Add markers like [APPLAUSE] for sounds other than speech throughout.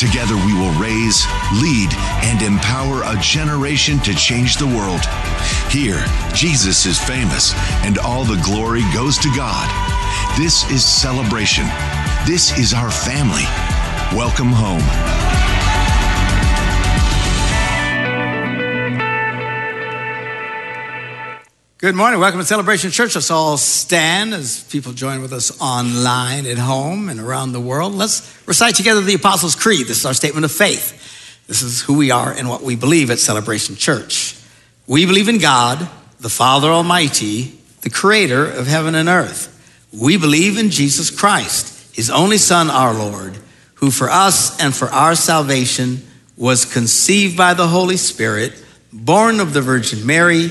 Together we will raise, lead, and empower a generation to change the world. Here, Jesus is famous, and all the glory goes to God. This is celebration. This is our family. Welcome home. Good morning. Welcome to Celebration Church. Let's all stand as people join with us online, at home, and around the world. Let's recite together the Apostles' Creed. This is our statement of faith. This is who we are and what we believe at Celebration Church. We believe in God, the Father Almighty, the Creator of heaven and earth. We believe in Jesus Christ, His only Son, our Lord, who for us and for our salvation was conceived by the Holy Spirit, born of the Virgin Mary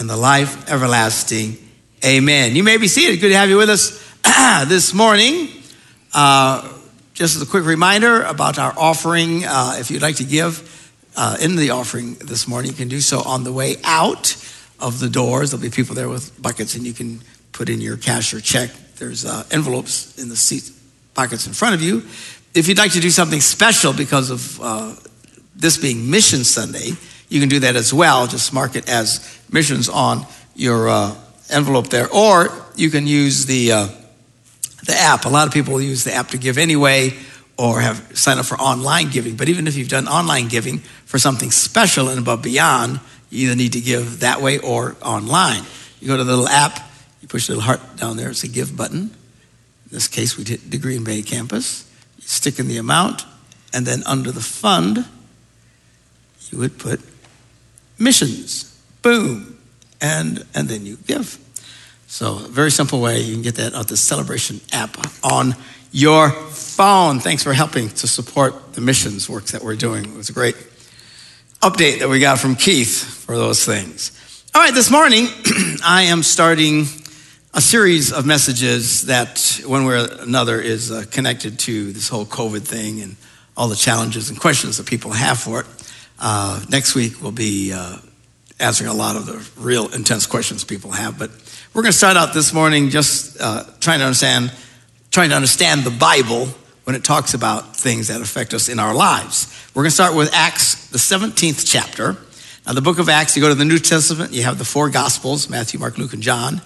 and the life everlasting. Amen. You may be seated. Good to have you with us [CLEARS THROAT] this morning. Uh, just as a quick reminder about our offering, uh, if you'd like to give uh, in the offering this morning, you can do so on the way out of the doors. There'll be people there with buckets, and you can put in your cash or check. There's uh, envelopes in the seat pockets in front of you. If you'd like to do something special because of uh, this being Mission Sunday, you can do that as well. Just mark it as missions on your uh, envelope there. Or you can use the, uh, the app. A lot of people use the app to give anyway or have signed up for online giving. But even if you've done online giving for something special and above beyond, you either need to give that way or online. You go to the little app, you push the little heart down there, it's a give button. In this case, we did the Green Bay campus. You stick in the amount, and then under the fund, you would put missions. Boom. And, and then you give. So, very simple way. You can get that out the Celebration app on your phone. Thanks for helping to support the missions works that we're doing. It was a great update that we got from Keith for those things. All right, this morning, [CLEARS THROAT] I am starting a series of messages that, one way or another, is uh, connected to this whole COVID thing and all the challenges and questions that people have for it. Uh, next week, we'll be uh, answering a lot of the real intense questions people have. But we're going to start out this morning just uh, trying to understand, trying to understand the Bible when it talks about things that affect us in our lives. We're going to start with Acts, the 17th chapter. Now, the book of Acts, you go to the New Testament, you have the four Gospels Matthew, Mark, Luke, and John.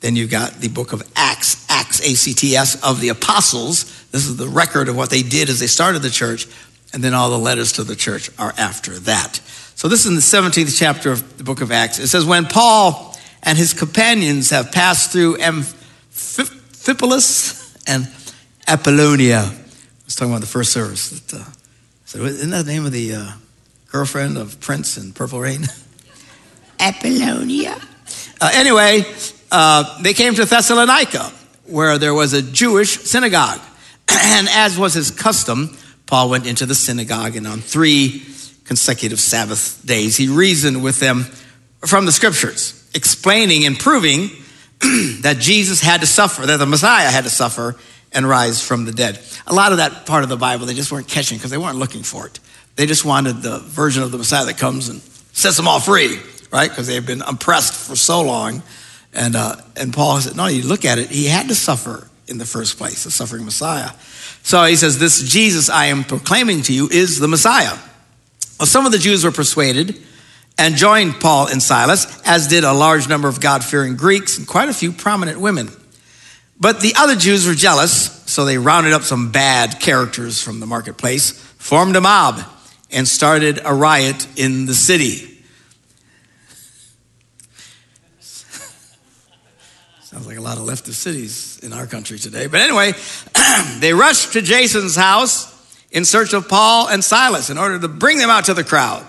Then you've got the book of Acts, Acts, A C T S, of the apostles. This is the record of what they did as they started the church and then all the letters to the church are after that. So this is in the 17th chapter of the book of Acts. It says, When Paul and his companions have passed through Amphipolis and Apollonia. I was talking about the first service. That, uh, so isn't that the name of the uh, girlfriend of Prince in Purple Rain? [LAUGHS] Apollonia. Uh, anyway, uh, they came to Thessalonica, where there was a Jewish synagogue. [CLEARS THROAT] and as was his custom, Paul went into the synagogue, and on three consecutive Sabbath days, he reasoned with them from the scriptures, explaining and proving [CLEARS THROAT] that Jesus had to suffer, that the Messiah had to suffer and rise from the dead. A lot of that part of the Bible they just weren't catching because they weren't looking for it. They just wanted the version of the Messiah that comes and sets them all free, right? Because they have been oppressed for so long. And, uh, and Paul said, no, you look at it, he had to suffer in the first place, the suffering Messiah. So he says, This Jesus I am proclaiming to you is the Messiah. Well, some of the Jews were persuaded and joined Paul and Silas, as did a large number of God fearing Greeks and quite a few prominent women. But the other Jews were jealous, so they rounded up some bad characters from the marketplace, formed a mob, and started a riot in the city. Sounds like a lot of leftist cities in our country today. But anyway, [CLEARS THROAT] they rushed to Jason's house in search of Paul and Silas in order to bring them out to the crowd.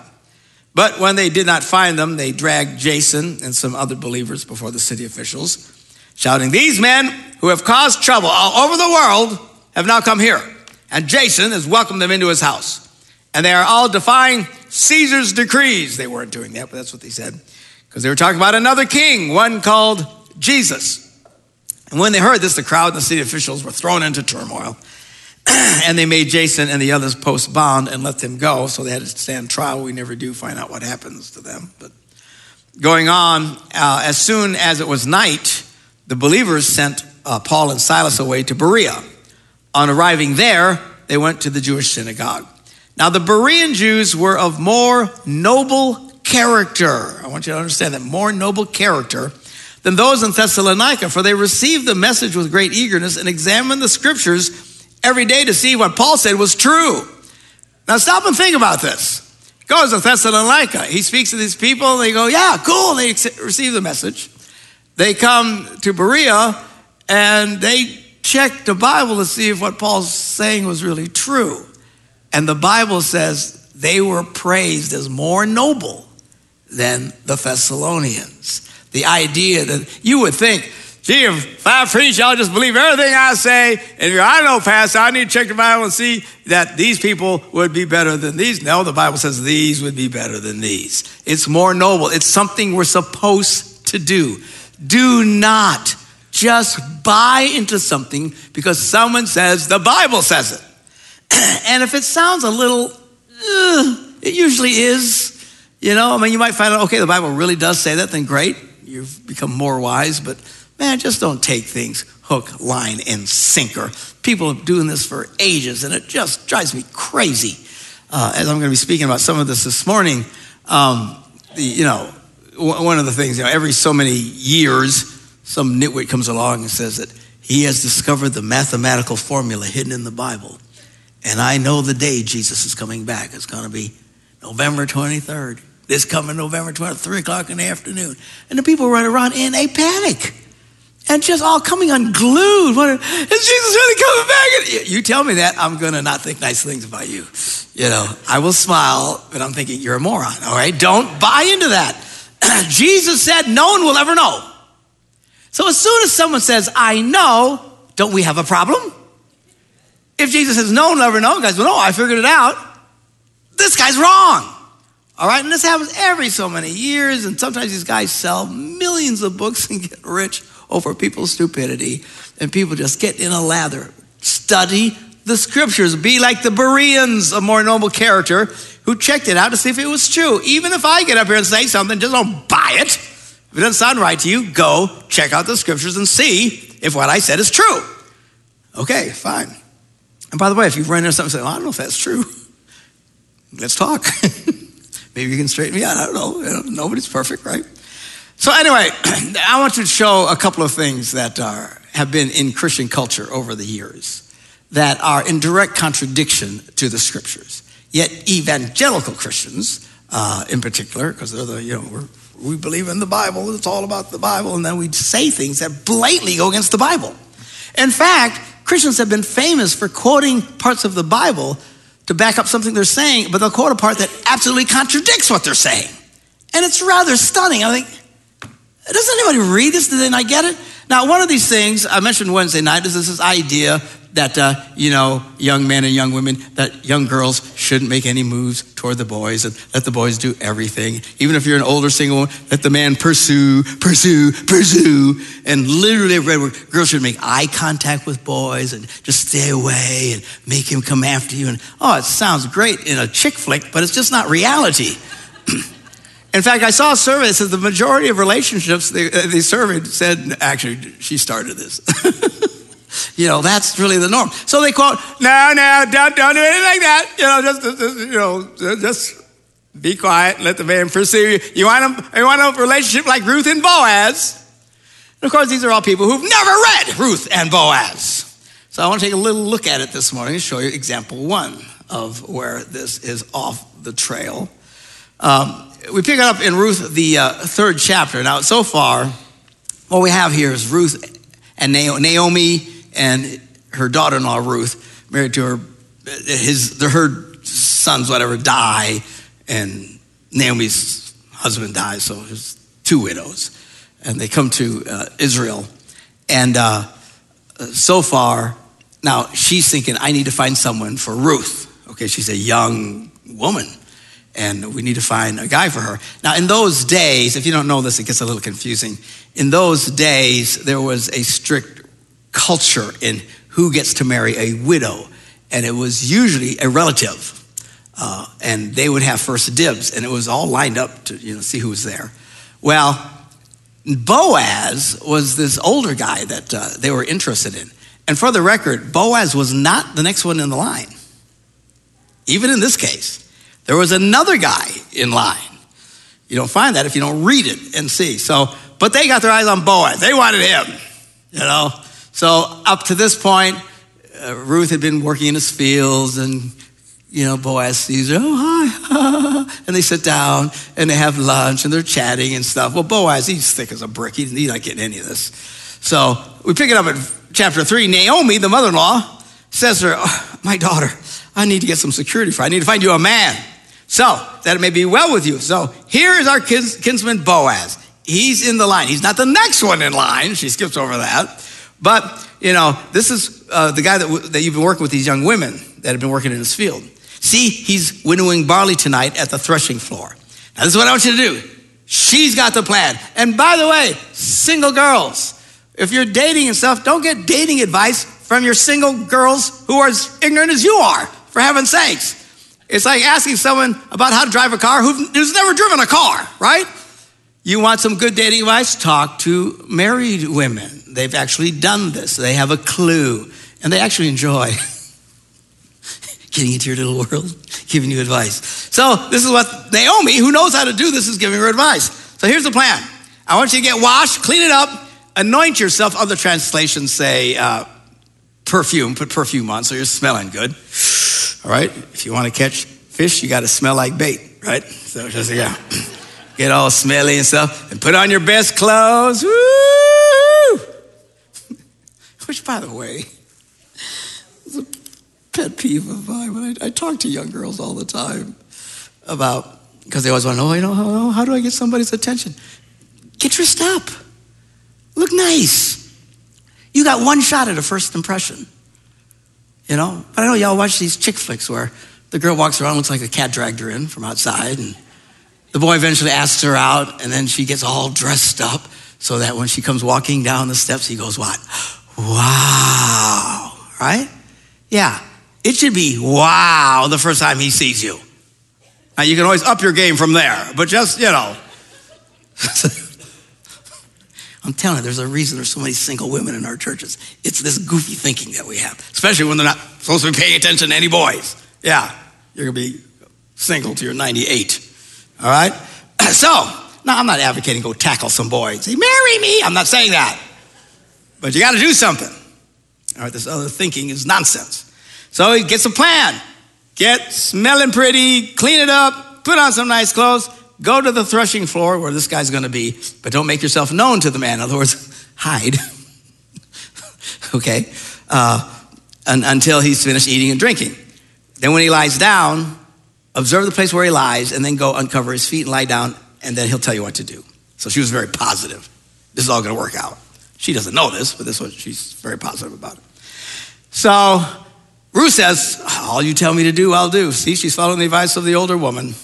But when they did not find them, they dragged Jason and some other believers before the city officials, shouting, These men who have caused trouble all over the world have now come here. And Jason has welcomed them into his house. And they are all defying Caesar's decrees. They weren't doing that, but that's what they said. Because they were talking about another king, one called Jesus. And when they heard this, the crowd and the city officials were thrown into turmoil. [CLEARS THROAT] and they made Jason and the others post bond and let them go. So they had to stand trial. We never do find out what happens to them. But going on, uh, as soon as it was night, the believers sent uh, Paul and Silas away to Berea. On arriving there, they went to the Jewish synagogue. Now, the Berean Jews were of more noble character. I want you to understand that more noble character than those in Thessalonica, for they received the message with great eagerness and examined the scriptures every day to see what Paul said was true. Now stop and think about this. He goes to Thessalonica. He speaks to these people. They go, yeah, cool. They receive the message. They come to Berea and they check the Bible to see if what Paul's saying was really true. And the Bible says they were praised as more noble than the Thessalonians. The idea that you would think Gee, if I preach, y'all just believe everything I say. And if I know, Pastor, I need to check the Bible and see that these people would be better than these. No, the Bible says these would be better than these. It's more noble. It's something we're supposed to do. Do not just buy into something because someone says the Bible says it. [CLEARS THROAT] and if it sounds a little, uh, it usually is. You know, I mean, you might find out, okay, the Bible really does say that, then great. You've become more wise, but Man, just don't take things hook, line, and sinker. People have been doing this for ages, and it just drives me crazy. Uh, as I'm going to be speaking about some of this this morning, um, the, you know, w- one of the things, you know, every so many years, some nitwit comes along and says that he has discovered the mathematical formula hidden in the Bible. And I know the day Jesus is coming back. It's going to be November 23rd. This coming November 23rd, 3 o'clock in the afternoon. And the people run around in a panic and just all coming unglued. What, is Jesus really coming back? You tell me that, I'm going to not think nice things about you. You know, I will smile, but I'm thinking you're a moron, all right? Don't buy into that. [CLEARS THROAT] Jesus said, no one will ever know. So as soon as someone says, I know, don't we have a problem? If Jesus says, no one will ever know, guys, well, no, I figured it out. This guy's wrong. All right, and this happens every so many years, and sometimes these guys sell millions of books [LAUGHS] and get rich over people's stupidity, and people just get in a lather. Study the scriptures. Be like the Bereans, a more noble character, who checked it out to see if it was true. Even if I get up here and say something, just don't buy it. If it doesn't sound right to you, go check out the scriptures and see if what I said is true. Okay, fine. And by the way, if you've run into something and say, well, I don't know if that's true, [LAUGHS] let's talk. [LAUGHS] Maybe you can straighten me out. I don't know. Nobody's perfect, right? So, anyway, [CLEARS THROAT] I want to show a couple of things that are, have been in Christian culture over the years that are in direct contradiction to the scriptures. Yet, evangelical Christians, uh, in particular, because they're the, you know, we believe in the Bible, it's all about the Bible, and then we say things that blatantly go against the Bible. In fact, Christians have been famous for quoting parts of the Bible to back up something they're saying, but they'll quote a part that absolutely contradicts what they're saying. And it's rather stunning. I think, doesn't anybody read this? Do they not get it? Now, one of these things I mentioned Wednesday night is this idea that, uh, you know, young men and young women, that young girls shouldn't make any moves toward the boys and let the boys do everything. Even if you're an older single, let the man pursue, pursue, pursue. And literally, I've read where girls should make eye contact with boys and just stay away and make him come after you. And oh, it sounds great in a chick flick, but it's just not reality. [CLEARS THROAT] In fact, I saw a survey that says the majority of relationships they, uh, they surveyed said, actually, she started this. [LAUGHS] you know, that's really the norm. So they quote, no, no, don't, don't do anything like that. You know, just, just you know, just be quiet, let the man pursue you. You want, a, you want a relationship like Ruth and Boaz? And of course, these are all people who've never read Ruth and Boaz. So I want to take a little look at it this morning and show you example one of where this is off the trail. Um, we pick it up in Ruth, the uh, third chapter. Now, so far, what we have here is Ruth and Naomi and her daughter-in-law Ruth, married to her his her sons whatever die, and Naomi's husband dies, so there's two widows, and they come to uh, Israel, and uh, so far now she's thinking I need to find someone for Ruth. Okay, she's a young woman and we need to find a guy for her. Now, in those days, if you don't know this, it gets a little confusing. In those days, there was a strict culture in who gets to marry a widow, and it was usually a relative. Uh, and they would have first dibs, and it was all lined up to you know see who was there. Well, Boaz was this older guy that uh, they were interested in, and for the record, Boaz was not the next one in the line. Even in this case, there was another guy in line. You don't find that if you don't read it and see. So, but they got their eyes on Boaz. They wanted him, you know. So up to this point, uh, Ruth had been working in his fields, and you know Boaz sees her. Oh hi, [LAUGHS] and they sit down and they have lunch and they're chatting and stuff. Well, Boaz he's thick as a brick. He's, not getting any of this. So we pick it up at chapter three. Naomi, the mother-in-law, says to her, oh, "My daughter, I need to get some security for. You. I need to find you a man." So that it may be well with you. So here is our kins- kinsman Boaz. He's in the line. He's not the next one in line. She skips over that. But, you know, this is uh, the guy that, w- that you've been working with, these young women that have been working in his field. See, he's winnowing barley tonight at the threshing floor. Now, this is what I want you to do. She's got the plan. And by the way, single girls, if you're dating and stuff, don't get dating advice from your single girls who are as ignorant as you are, for heaven's sakes. It's like asking someone about how to drive a car who's never driven a car, right? You want some good dating advice? Talk to married women. They've actually done this. They have a clue, and they actually enjoy [LAUGHS] getting into your little world, giving you advice. So, this is what Naomi, who knows how to do this, is giving her advice. So, here's the plan I want you to get washed, clean it up, anoint yourself. Other translations say uh, perfume, put perfume on so you're smelling good. All right? If you want to catch fish, you got to smell like bait, right? So just, yeah. [CLEARS THROAT] Get all smelly and stuff and put on your best clothes. Woo! Which, by the way, is a pet peeve of mine. I, I talk to young girls all the time about, because they always want to know, oh, you know, how, how do I get somebody's attention? Get dressed up. Look nice. You got one shot at a first impression. You know, but I know y'all watch these chick flicks where the girl walks around, looks like a cat dragged her in from outside, and the boy eventually asks her out, and then she gets all dressed up so that when she comes walking down the steps, he goes, What? Wow. Right? Yeah. It should be wow the first time he sees you. Now, you can always up your game from there, but just, you know. [LAUGHS] I'm telling you, there's a reason there's so many single women in our churches. It's this goofy thinking that we have, especially when they're not supposed to be paying attention to any boys. Yeah, you're going to be single till you're 98. All right? [CLEARS THROAT] So, now I'm not advocating go tackle some boy and say, marry me. I'm not saying that. But you got to do something. All right, this other thinking is nonsense. So he gets a plan. Get smelling pretty, clean it up, put on some nice clothes, Go to the threshing floor where this guy's going to be, but don't make yourself known to the man. In other words, [LAUGHS] hide. [LAUGHS] okay? Uh, un- until he's finished eating and drinking. Then, when he lies down, observe the place where he lies, and then go uncover his feet and lie down, and then he'll tell you what to do. So she was very positive. This is all going to work out. She doesn't know this, but this was she's very positive about it. So Ruth says, "All you tell me to do, I'll do." See, she's following the advice of the older woman.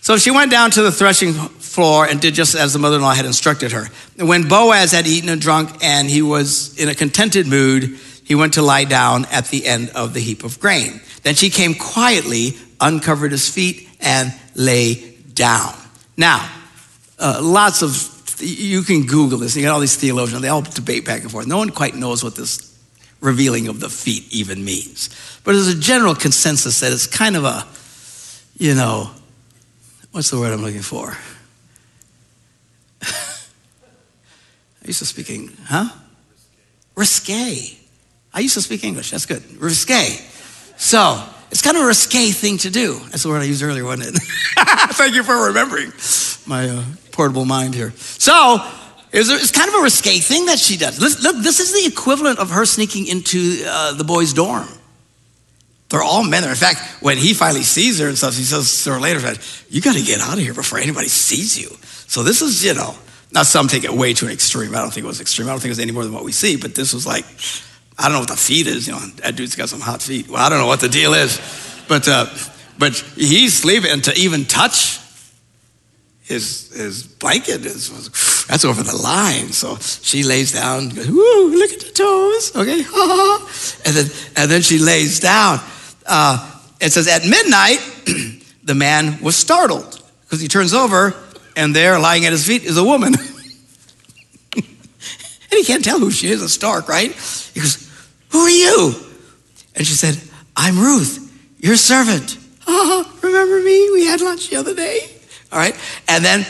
So she went down to the threshing floor and did just as the mother in law had instructed her. When Boaz had eaten and drunk and he was in a contented mood, he went to lie down at the end of the heap of grain. Then she came quietly, uncovered his feet, and lay down. Now, uh, lots of, you can Google this, you got all these theologians, they all debate back and forth. No one quite knows what this revealing of the feet even means. But there's a general consensus that it's kind of a, you know, What's the word I'm looking for? [LAUGHS] I used to speak English, huh? Risque. I used to speak English. That's good. Risque. So it's kind of a risque thing to do. That's the word I used earlier, wasn't it? [LAUGHS] Thank you for remembering my uh, portable mind here. So It's, kind of a risque thing that she does. Look, this is the equivalent of her sneaking into uh, the boys' dorm. They're all men there. In fact, when he finally sees her and stuff, he says to her later, You got to get out of here before anybody sees you. So this is, you know, now some take it way to an extreme. I don't think it was extreme. I don't think it was any more than what we see, but this was like, I don't know what the feet is. You know, that dude's got some hot feet. Well, I don't know what the deal is. But, uh, but he's sleeping, and to even touch his, his blanket is, that's over the line. So she lays down, goes, Woo, look at the toes. Okay, [LAUGHS] and then, and then she lays down. Uh, it says, At midnight, [CLEARS THROAT] the man was startled because he turns over, and there, lying at his feet, is a woman. [LAUGHS] and he can't tell who she is. It's stark, right? He goes, Who are you? And she said, I'm Ruth, your servant. Oh, [LAUGHS] remember me? We had lunch the other day. All right. And then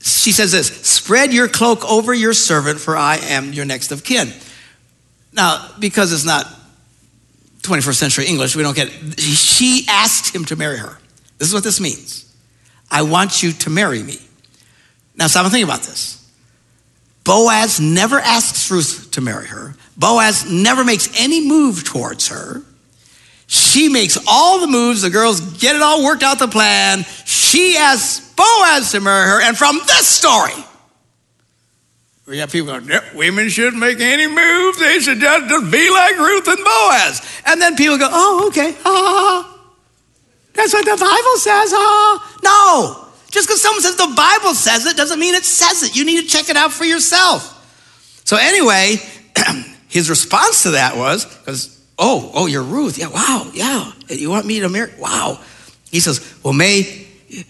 she says this spread your cloak over your servant, for I am your next of kin. Now, because it's not 21st century English, we don't get it. She asked him to marry her. This is what this means. I want you to marry me. Now, stop and think about this. Boaz never asks Ruth to marry her. Boaz never makes any move towards her. She makes all the moves. The girls get it all worked out the plan. She asks Boaz to marry her. And from this story, we have people going, women shouldn't make any moves. They should just, just be like Ruth and Boaz. And then people go, oh, okay. Ah, that's what the Bible says. Ah. No. Just because someone says the Bible says it doesn't mean it says it. You need to check it out for yourself. So, anyway, [CLEARS THROAT] his response to that was, because, oh, oh, you're Ruth. Yeah, wow, yeah. You want me to marry? Wow. He says, well, may,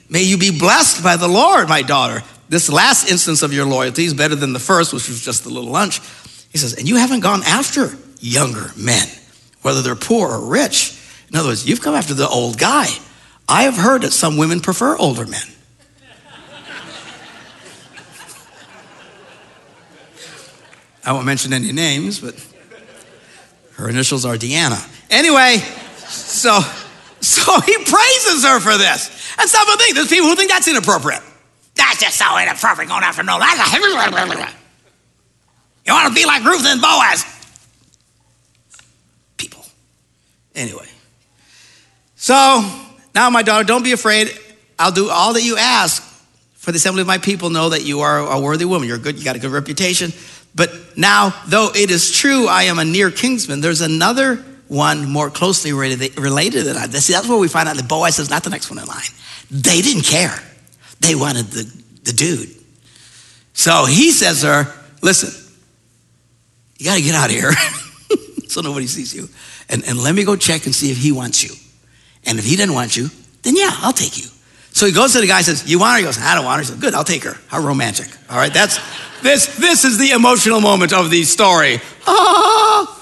may you be blessed by the Lord, my daughter. This last instance of your loyalty is better than the first, which was just a little lunch. He says, and you haven't gone after younger men, whether they're poor or rich. In other words, you've come after the old guy. I have heard that some women prefer older men. [LAUGHS] I won't mention any names, but her initials are Deanna. Anyway, so so [LAUGHS] he praises her for this. And some people think there's people who think that's inappropriate. That's just so inappropriate going after no. that's a heavy. You want to be like Ruth and Boaz. People. Anyway. So now, my daughter, don't be afraid. I'll do all that you ask for the assembly of my people know that you are a worthy woman. You're good, you got a good reputation. But now, though it is true I am a near kinsman, there's another one more closely related, than I. See, that's where we find out that Boaz is not the next one in line. They didn't care. They wanted the, the dude. So he says to her, listen, you got to get out of here [LAUGHS] so nobody sees you. And, and let me go check and see if he wants you. And if he didn't want you, then yeah, I'll take you. So he goes to the guy and says, You want her? He goes, I don't want her. He says, Good, I'll take her. How romantic. All right, that's this this is the emotional moment of the story. Ah. [LAUGHS]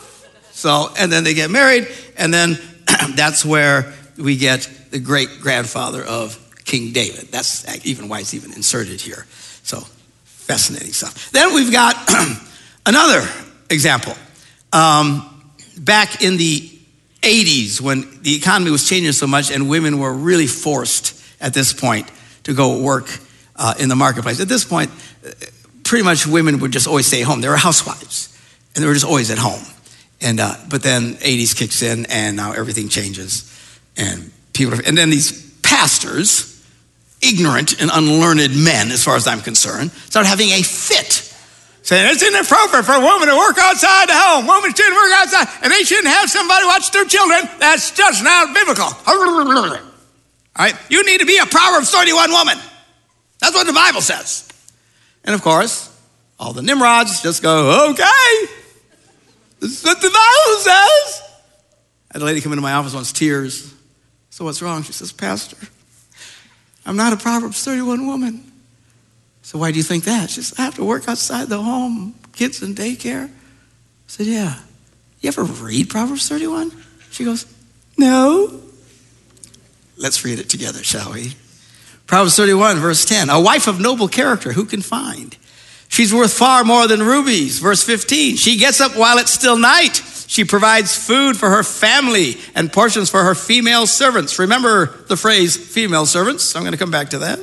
So, and then they get married, and then [CLEARS THROAT] that's where we get the great grandfather of King David. That's even why it's even inserted here. So fascinating stuff. Then we've got [CLEARS THROAT] another example. Um, back in the 80s when the economy was changing so much and women were really forced at this point to go work uh, in the marketplace. At this point, pretty much women would just always stay home. They were housewives and they were just always at home. And, uh, but then 80s kicks in and now everything changes and people, are, and then these pastors, ignorant and unlearned men, as far as I'm concerned, start having a fit saying it's inappropriate for a woman to work outside the home. Women shouldn't work outside, and they shouldn't have somebody watch their children. That's just not biblical. [LAUGHS] All right, you need to be a Proverbs 31 woman. That's what the Bible says. And of course, all the Nimrods just go, okay, this is what the Bible says. I had a lady come into my office once, tears. So what's wrong? She says, Pastor, I'm not a Proverbs 31 woman. So why do you think that? She says, I have to work outside the home, kids in daycare. I said, Yeah. You ever read Proverbs 31? She goes, No. Let's read it together, shall we? Proverbs 31, verse 10. A wife of noble character, who can find? She's worth far more than rubies. Verse 15. She gets up while it's still night. She provides food for her family and portions for her female servants. Remember the phrase female servants? I'm going to come back to that.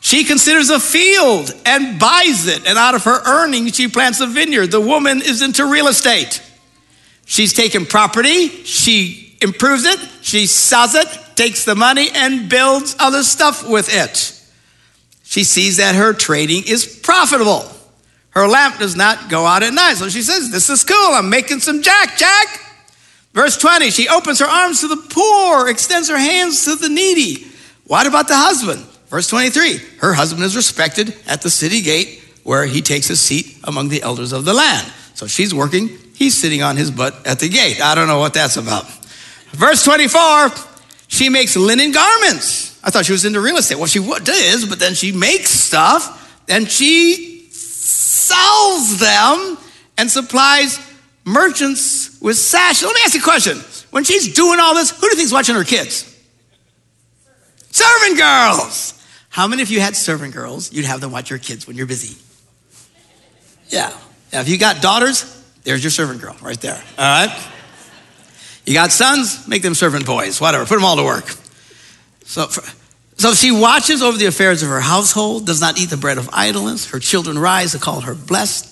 She considers a field and buys it, and out of her earnings, she plants a vineyard. The woman is into real estate. She's taken property, she improves it, she sells it, takes the money, and builds other stuff with it. She sees that her trading is profitable. Her lamp does not go out at night. So she says, This is cool. I'm making some jack, jack. Verse 20, she opens her arms to the poor, extends her hands to the needy. What about the husband? Verse 23 Her husband is respected at the city gate where he takes his seat among the elders of the land. So she's working, he's sitting on his butt at the gate. I don't know what that's about. Verse 24 She makes linen garments. I thought she was into real estate. Well, she is, but then she makes stuff and she sells them and supplies merchants with sash. Let me ask you a question. When she's doing all this, who do you think's watching her kids? Servant girls. How many of you had servant girls? You'd have them watch your kids when you're busy. Yeah. Now, if you got daughters, there's your servant girl right there. All right? You got sons, make them servant boys, whatever. Put them all to work. So, so she watches over the affairs of her household, does not eat the bread of idleness. Her children rise to call her blessed.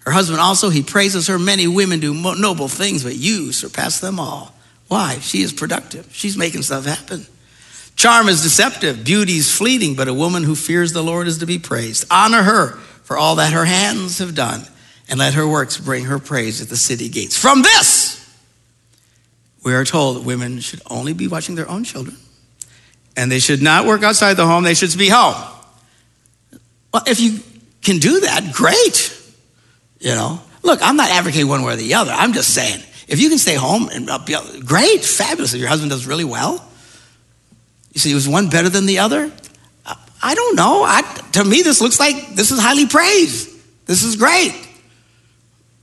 Her husband also, he praises her. Many women do noble things, but you surpass them all. Why? She is productive. She's making stuff happen. Charm is deceptive, beauty is fleeting, but a woman who fears the Lord is to be praised. Honor her for all that her hands have done, and let her works bring her praise at the city gates. From this, we are told that women should only be watching their own children, and they should not work outside the home, they should be home. Well, if you can do that, great. You know, look, I'm not advocating one way or the other. I'm just saying, if you can stay home and be great, fabulous. If your husband does really well, you see, it was one better than the other? I don't know. I, to me, this looks like this is highly praised. This is great.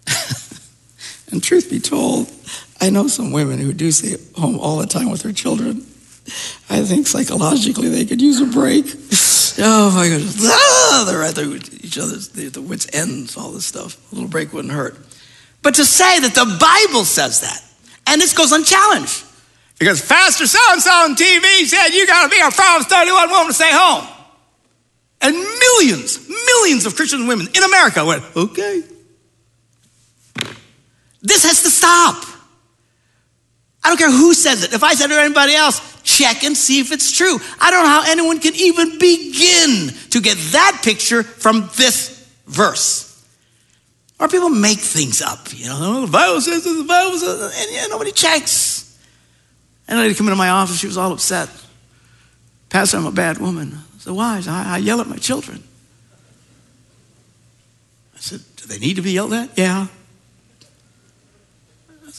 [LAUGHS] and truth be told, I know some women who do stay home all the time with their children. I think psychologically they could use a break. [LAUGHS] oh my goodness. Ah, they're at each other's the, the wits' ends, all this stuff. A little break wouldn't hurt. But to say that the Bible says that, and this goes unchallenged. Because Pastor so and so on TV said you got to be a Proverbs 31 woman to stay home. And millions, millions of Christian women in America went, okay. This has to stop. I don't care who says it. If I said it or anybody else, check and see if it's true. I don't know how anyone can even begin to get that picture from this verse. Or people make things up, you know. The Bible says this, the Bible says, and yeah, nobody checks. And a lady come into my office, she was all upset. Pastor, I'm a bad woman. I said, why? I, I, I yell at my children. I said, do they need to be yelled at? Yeah.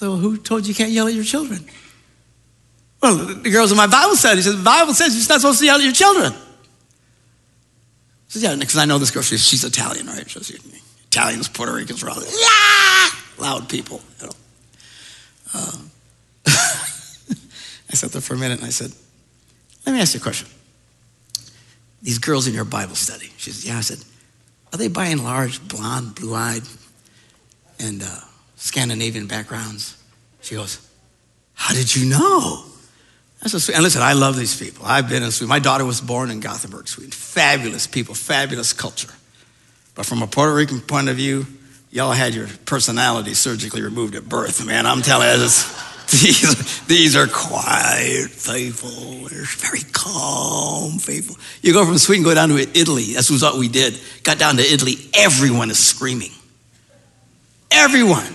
Well, who told you you can't yell at your children? Well, the girls in my Bible study said, the Bible says you're not supposed to yell at your children. I said, yeah, because I know this girl, she's, she's Italian, right? She's, Italians, Puerto Ricans, rather, loud people. You know. Uh, [LAUGHS] I sat there for a minute and I said, Let me ask you a question. These girls in your Bible study, she said, Yeah. I said, Are they by and large blonde, blue eyed, and uh, Scandinavian backgrounds? She goes, How did you know? That's so sweet. And listen, I love these people. I've been in Sweden. My daughter was born in Gothenburg, Sweden. Fabulous people, fabulous culture. But from a Puerto Rican point of view, y'all had your personality surgically removed at birth, man. I'm telling you. [LAUGHS] These, these are quiet, faithful. They're very calm, faithful. You go from Sweden, go down to Italy. That's what we did. Got down to Italy. Everyone is screaming. Everyone.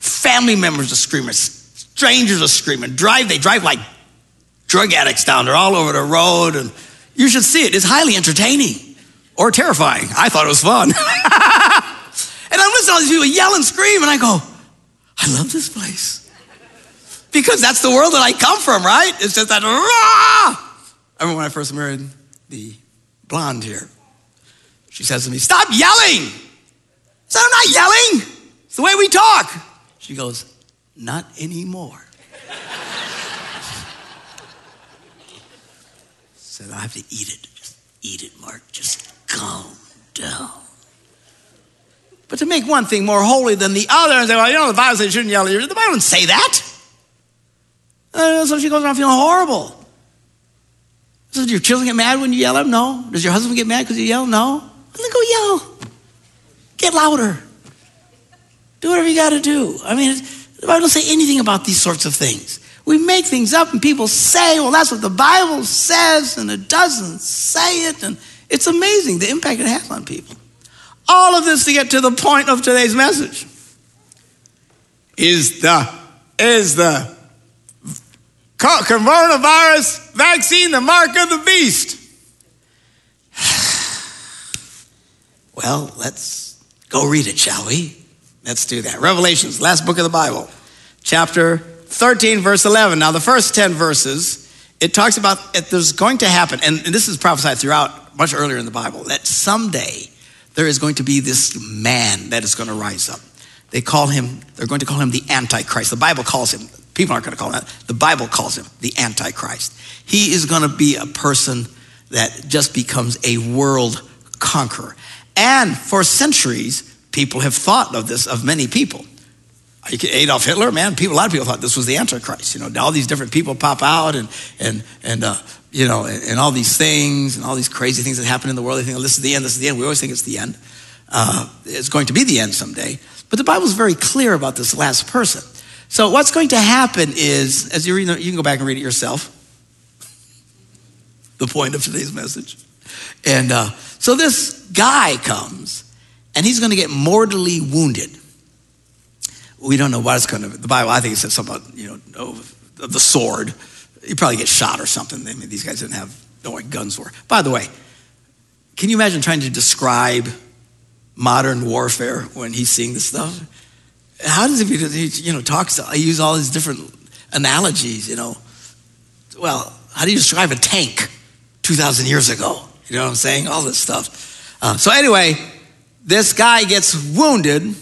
Family members are screaming. Strangers are screaming. Drive, they drive like drug addicts down there all over the road. And you should see it. It's highly entertaining or terrifying. I thought it was fun. [LAUGHS] and I'm listening to all these people yell and scream, and I go, I love this place. Because that's the world that I come from, right? It's just that, rah! I remember when I first married the blonde here. She says to me, Stop yelling! Said, I'm not yelling. It's the way we talk. She goes, Not anymore. said, I have to eat it. Just eat it, Mark. Just calm down. But to make one thing more holy than the other and say, well, you know, the Bible says you shouldn't yell at your, the Bible doesn't say that. Uh, so she goes around feeling horrible. Does your children get mad when you yell at them? No. Does your husband get mad because you yell? No. Then go yell. Get louder. Do whatever you got to do. I mean, the Bible doesn't say anything about these sorts of things. We make things up and people say, well, that's what the Bible says, and it doesn't say it. And it's amazing the impact it has on people. All of this to get to the point of today's message. Is the, is the coronavirus vaccine the mark of the beast? [SIGHS] Well, let's go read it, shall we? Let's do that. Revelations, last book of the Bible, chapter 13, verse 11. Now, the first 10 verses, it talks about it, there's going to happen, and this is prophesied throughout much earlier in the Bible, that someday there is going to be this man that is going to rise up. They call him, they're going to call him the Antichrist. The Bible calls him, people aren't going to call him that. The Bible calls him the Antichrist. He is going to be a person that just becomes a world conqueror. And for centuries, people have thought of this of many people. Adolf Hitler, man, people, a lot of people thought this was the Antichrist. You know, all these different people pop out and and and uh, you know, and, and, all these things and all these crazy things that happen in the world. They think, oh, this is the end. This is the end. We always think it's the end. Uh, it's going to be the end someday. But the Bible is very clear about this last person. So what's going to happen is, as you read, you can go back and read it yourself. The point of today's message, and uh, so this guy comes and he's going to get mortally wounded. We don't know what it's going to. The Bible, I think it says something about you know the sword. He probably get shot or something. I mean, these guys didn't have know what guns were. By the way, can you imagine trying to describe modern warfare when he's seeing this stuff? How does he, you know, talks, he use all these different analogies, you know. Well, how do you describe a tank 2,000 years ago? You know what I'm saying? All this stuff. Uh, so, anyway, this guy gets wounded,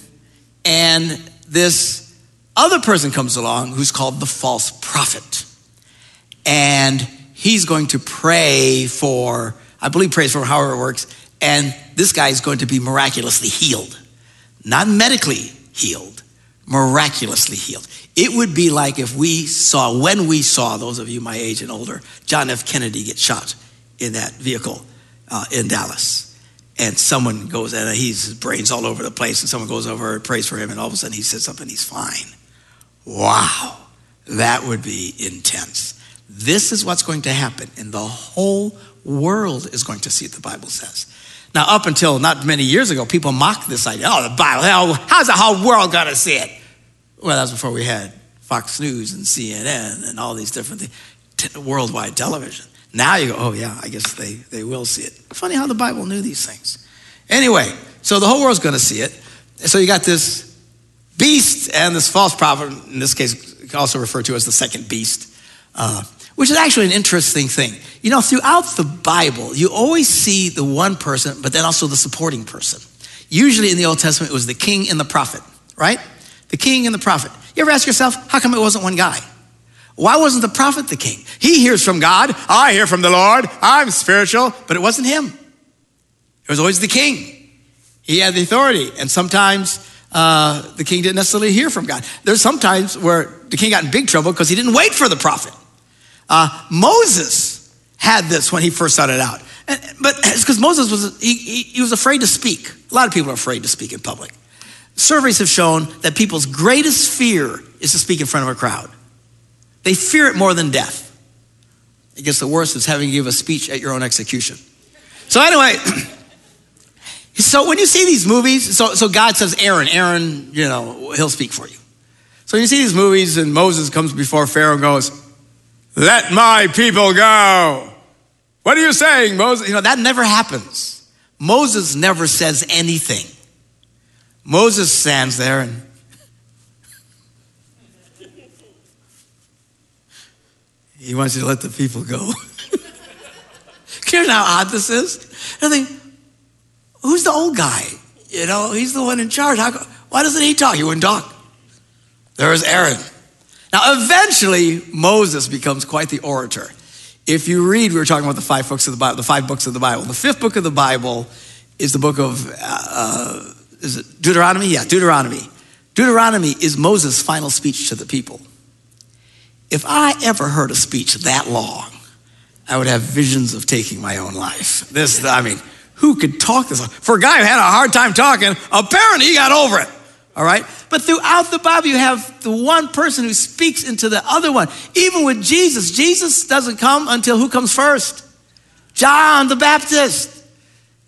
and this other person comes along who's called the false prophet. And he's going to pray for, I believe, prays for however it works. And this guy is going to be miraculously healed, not medically healed, miraculously healed. It would be like if we saw, when we saw, those of you my age and older, John F. Kennedy get shot in that vehicle uh, in Dallas and someone goes and he's his brains all over the place and someone goes over and prays for him and all of a sudden he says something he's fine. Wow. That would be intense. This is what's going to happen and the whole world is going to see it the bible says. Now up until not many years ago people mocked this idea. Oh the bible how's the whole world going to see it? Well that was before we had fox news and cnn and all these different things worldwide television now you go, oh yeah, I guess they, they will see it. Funny how the Bible knew these things. Anyway, so the whole world's going to see it. So you got this beast and this false prophet, in this case, also referred to as the second beast, uh, which is actually an interesting thing. You know, throughout the Bible, you always see the one person, but then also the supporting person. Usually in the Old Testament, it was the king and the prophet, right? The king and the prophet. You ever ask yourself, how come it wasn't one guy? Why wasn't the prophet the king? He hears from God. I hear from the Lord. I'm spiritual, but it wasn't him. It was always the king. He had the authority. And sometimes uh, the king didn't necessarily hear from God. There's sometimes where the king got in big trouble because he didn't wait for the prophet. Uh, Moses had this when he first started out. And, but it's because Moses was, he, he, he was afraid to speak. A lot of people are afraid to speak in public. Surveys have shown that people's greatest fear is to speak in front of a crowd. They fear it more than death. It gets the worst is having to give a speech at your own execution. So anyway, [CLEARS THROAT] so when you see these movies, so, so God says, Aaron, Aaron, you know, he'll speak for you. So you see these movies and Moses comes before Pharaoh and goes, let my people go. What are you saying, Moses? You know, that never happens. Moses never says anything. Moses stands there and He wants you to let the people go. Can you how odd this is? I think, who's the old guy? You know, he's the one in charge. How, why doesn't he talk? He wouldn't talk. There is Aaron. Now, eventually, Moses becomes quite the orator. If you read, we were talking about the five books of the Bible, the five books of the Bible. The fifth book of the Bible is the book of, uh, is it Deuteronomy? Yeah, Deuteronomy. Deuteronomy is Moses' final speech to the people. If I ever heard a speech that long, I would have visions of taking my own life. This, I mean, who could talk this? For a guy who had a hard time talking, apparently he got over it. All right? But throughout the Bible, you have the one person who speaks into the other one. Even with Jesus, Jesus doesn't come until who comes first? John the Baptist.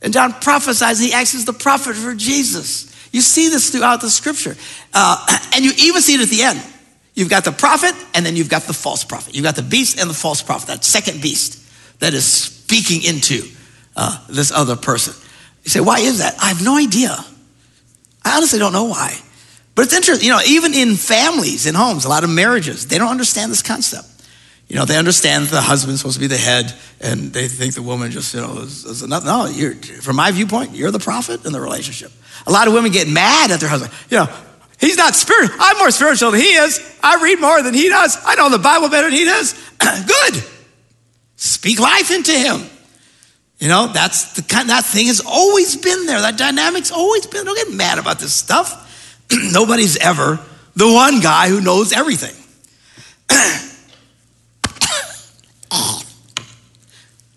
And John prophesies, he acts as the prophet for Jesus. You see this throughout the scripture. Uh, [CLEARS THROAT] and you even see it at the end. You've got the prophet, and then you've got the false prophet. You've got the beast and the false prophet, that second beast that is speaking into uh, this other person. You say, why is that? I have no idea. I honestly don't know why. But it's interesting, you know, even in families, in homes, a lot of marriages, they don't understand this concept. You know, they understand the husband's supposed to be the head, and they think the woman just, you know, is, is enough. No, you're, from my viewpoint, you're the prophet in the relationship. A lot of women get mad at their husband. You know, he's not spiritual. I'm more spiritual than he is. I read more than he does. I know the Bible better than he does. [CLEARS THROAT] Good. Speak life into him. You know, that's the kind that thing has always been there. That dynamic's always been. Don't get mad about this stuff. [CLEARS THROAT] Nobody's ever the one guy who knows everything. [COUGHS]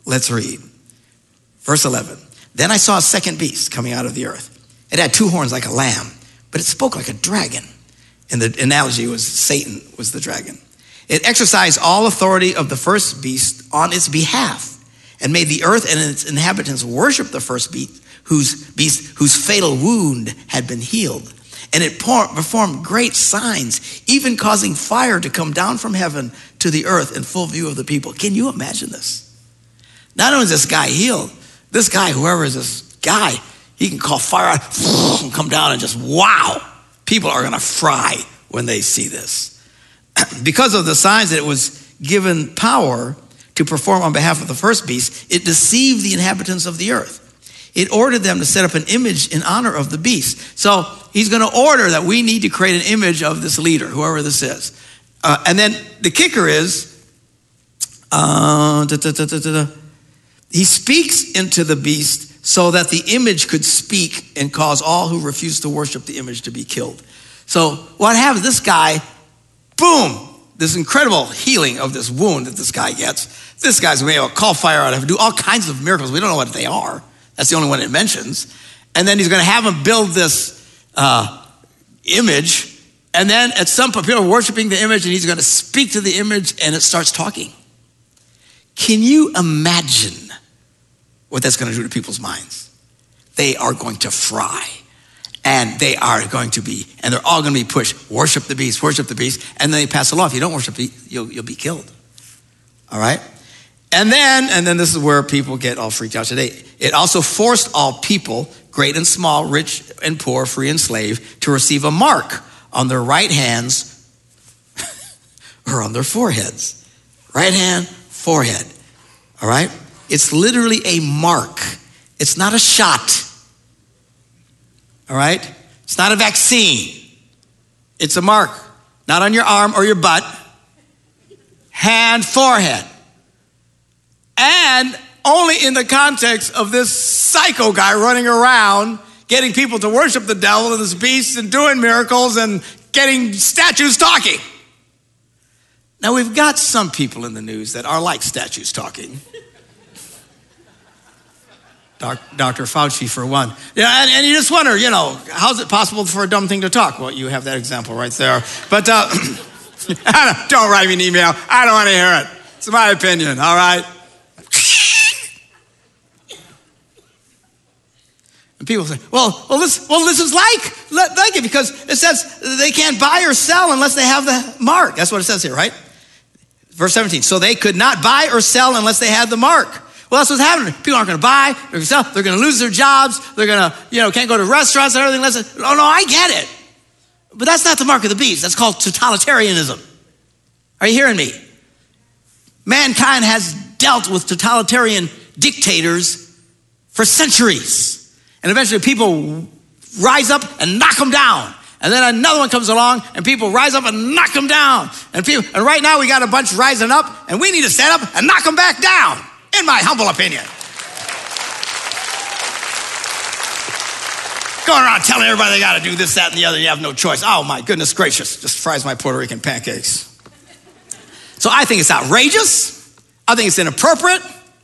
Let's read. Verse 11. Then I saw a second beast coming out of the earth. It had two horns like a lamb, but it spoke like a dragon. And the analogy was Satan was the dragon. It exercised all authority of the first beast on its behalf and made the earth and its inhabitants worship the first beast whose, beast, whose fatal wound had been healed. And it performed great signs, even causing fire to come down from heaven to the earth in full view of the people. Can you imagine this? Not only is this guy healed, this guy, whoever is this guy, he can call fire out and [LAUGHS] come down and just wow. People are going to fry when they see this. [CLEARS THROAT] because of the signs that it was given power to perform on behalf of the first beast, it deceived the inhabitants of the earth. It ordered them to set up an image in honor of the beast. So he's going to order that we need to create an image of this leader, whoever this is. Uh, and then the kicker is uh, da, da, da, he speaks into the beast so that the image could speak and cause all who refuse to worship the image to be killed. So what happens? This guy, boom, this incredible healing of this wound that this guy gets. This guy's able to call fire out of do all kinds of miracles. We don't know what they are. That's the only one it mentions. And then he's going to have him build this uh, image. And then at some point, people are worshiping the image, and he's going to speak to the image, and it starts talking. Can you imagine what that's going to do to people's minds? They are going to fry and they are going to be, and they're all going to be pushed, worship the beast, worship the beast, and then they pass the law. If you don't worship you'll, you'll be killed. All right? And then, and then this is where people get all freaked out today. It also forced all people, great and small, rich and poor, free and slave, to receive a mark on their right hands [LAUGHS] or on their foreheads. Right hand, forehead. All right? It's literally a mark. It's not a shot. All right? It's not a vaccine. It's a mark, not on your arm or your butt, hand, forehead. And only in the context of this psycho guy running around getting people to worship the devil and this beast and doing miracles and getting statues talking. Now, we've got some people in the news that are like statues talking. Dr. Fauci, for one. Yeah, and, and, you just wonder, you know, how's it possible for a dumb thing to talk? Well, you have that example right there. But uh, [COUGHS] don't, don't write me an email. I don't want to hear it. It's my opinion, all right? [COUGHS] And people say, well, well, this, well, this is like, like it because it says they can't buy or sell unless they have the mark. That's what it says here, right? Verse 17. So they could not buy or sell unless they had the mark. Well, that's what's happening. People aren't going to buy, they're going to sell, they're going to lose their jobs, they're going to, you know, can't go to restaurants and everything. Less. Oh, no, I get it. But that's not the mark of the beast. That's called totalitarianism. Are you hearing me? Mankind has dealt with totalitarian dictators for centuries. And eventually people rise up and knock them down. And then another one comes along and people rise up and knock them down. And, people, and right now we got a bunch rising up and we need to stand up and knock them back down in my humble opinion. Going around telling everybody they got to do this, that, and the other, you have no choice. Oh my goodness gracious, just fries my Puerto Rican pancakes. So I think it's outrageous. I think it's inappropriate.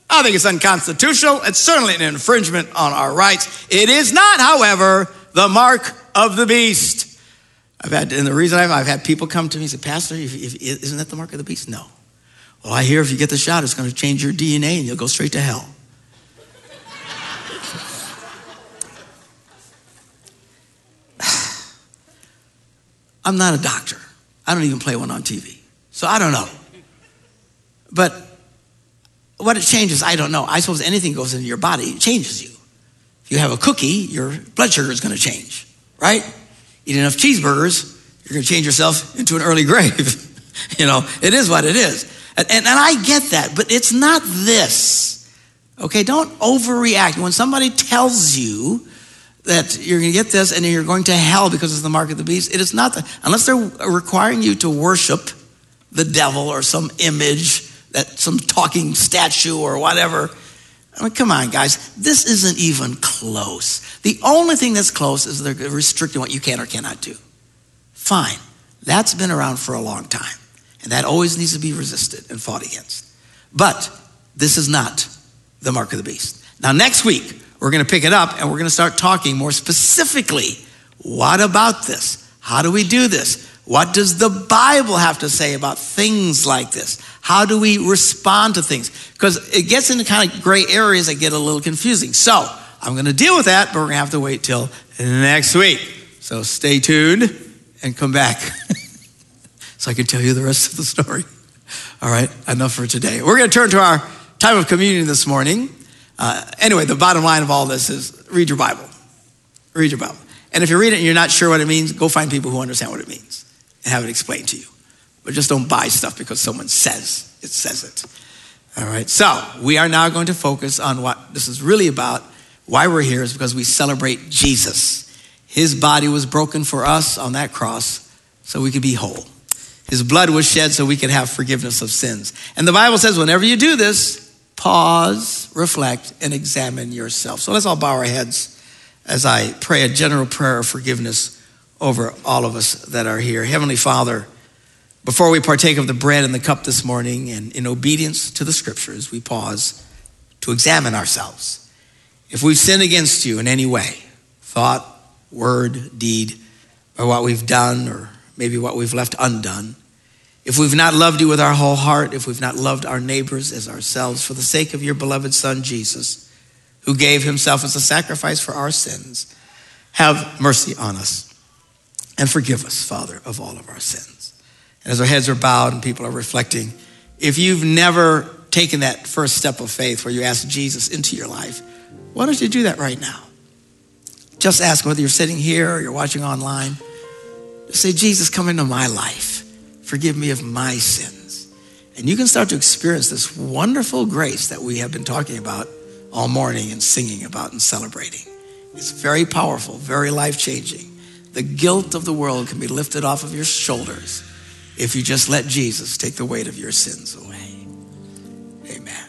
I think it's unconstitutional. It's certainly an infringement on our rights. It is not, however, the mark of the beast. I've had, and the reason I've, I've had people come to me and say, Pastor, if, if, isn't that the mark of the beast? No. Well, I hear if you get the shot, it's going to change your DNA and you'll go straight to hell. [SIGHS] I'm not a doctor. I don't even play one on TV. So I don't know. But what it changes, I don't know. I suppose anything goes into your body, it changes you. If you have a cookie, your blood sugar is going to change, right? Eat enough cheeseburgers, you're going to change yourself into an early [LAUGHS] grave. you know, it is what it is. And, and, and I get that, but it's not this. Okay, don't overreact. When somebody tells you that you're going to get this and you're going to hell because it's the mark of the beast, it is not that. Unless they're requiring you to worship the devil or some image, that some talking statue or whatever. I mean, come on, guys. This isn't even close. The only thing that's close is they're restricting what you can or cannot do. Fine. That's been around for a long time. And that always needs to be resisted and fought against. But this is not the mark of the beast. Now, next week, we're going to pick it up and we're going to start talking more specifically. What about this? How do we do this? What does the Bible have to say about things like this? How do we respond to things? Because it gets into kind of gray areas that get a little confusing. So I'm going to deal with that, but we're going to have to wait till next week. So stay tuned and come back. [LAUGHS] so I can tell you the rest of the story. All right, enough for today. We're going to turn to our time of communion this morning. Uh, anyway, the bottom line of all this is read your Bible. Read your Bible. And if you read it and you're not sure what it means, go find people who understand what it means and have it explained to you. But just don't buy stuff because someone says it says it. All right, so we are now going to focus on what this is really about. Why we're here is because we celebrate Jesus. His body was broken for us on that cross so we could be whole. His blood was shed so we could have forgiveness of sins. And the Bible says, whenever you do this, pause, reflect, and examine yourself. So let's all bow our heads as I pray a general prayer of forgiveness over all of us that are here. Heavenly Father, before we partake of the bread and the cup this morning, and in obedience to the scriptures, we pause to examine ourselves. If we've sinned against you in any way, thought, word, deed, or what we've done, or maybe what we've left undone, if we've not loved you with our whole heart, if we've not loved our neighbors as ourselves, for the sake of your beloved Son, Jesus, who gave himself as a sacrifice for our sins, have mercy on us and forgive us, Father, of all of our sins. And as our heads are bowed and people are reflecting, if you've never taken that first step of faith where you ask Jesus into your life, why don't you do that right now? Just ask whether you're sitting here or you're watching online. Say, Jesus, come into my life. Forgive me of my sins. And you can start to experience this wonderful grace that we have been talking about all morning and singing about and celebrating. It's very powerful, very life changing. The guilt of the world can be lifted off of your shoulders if you just let Jesus take the weight of your sins away. Amen.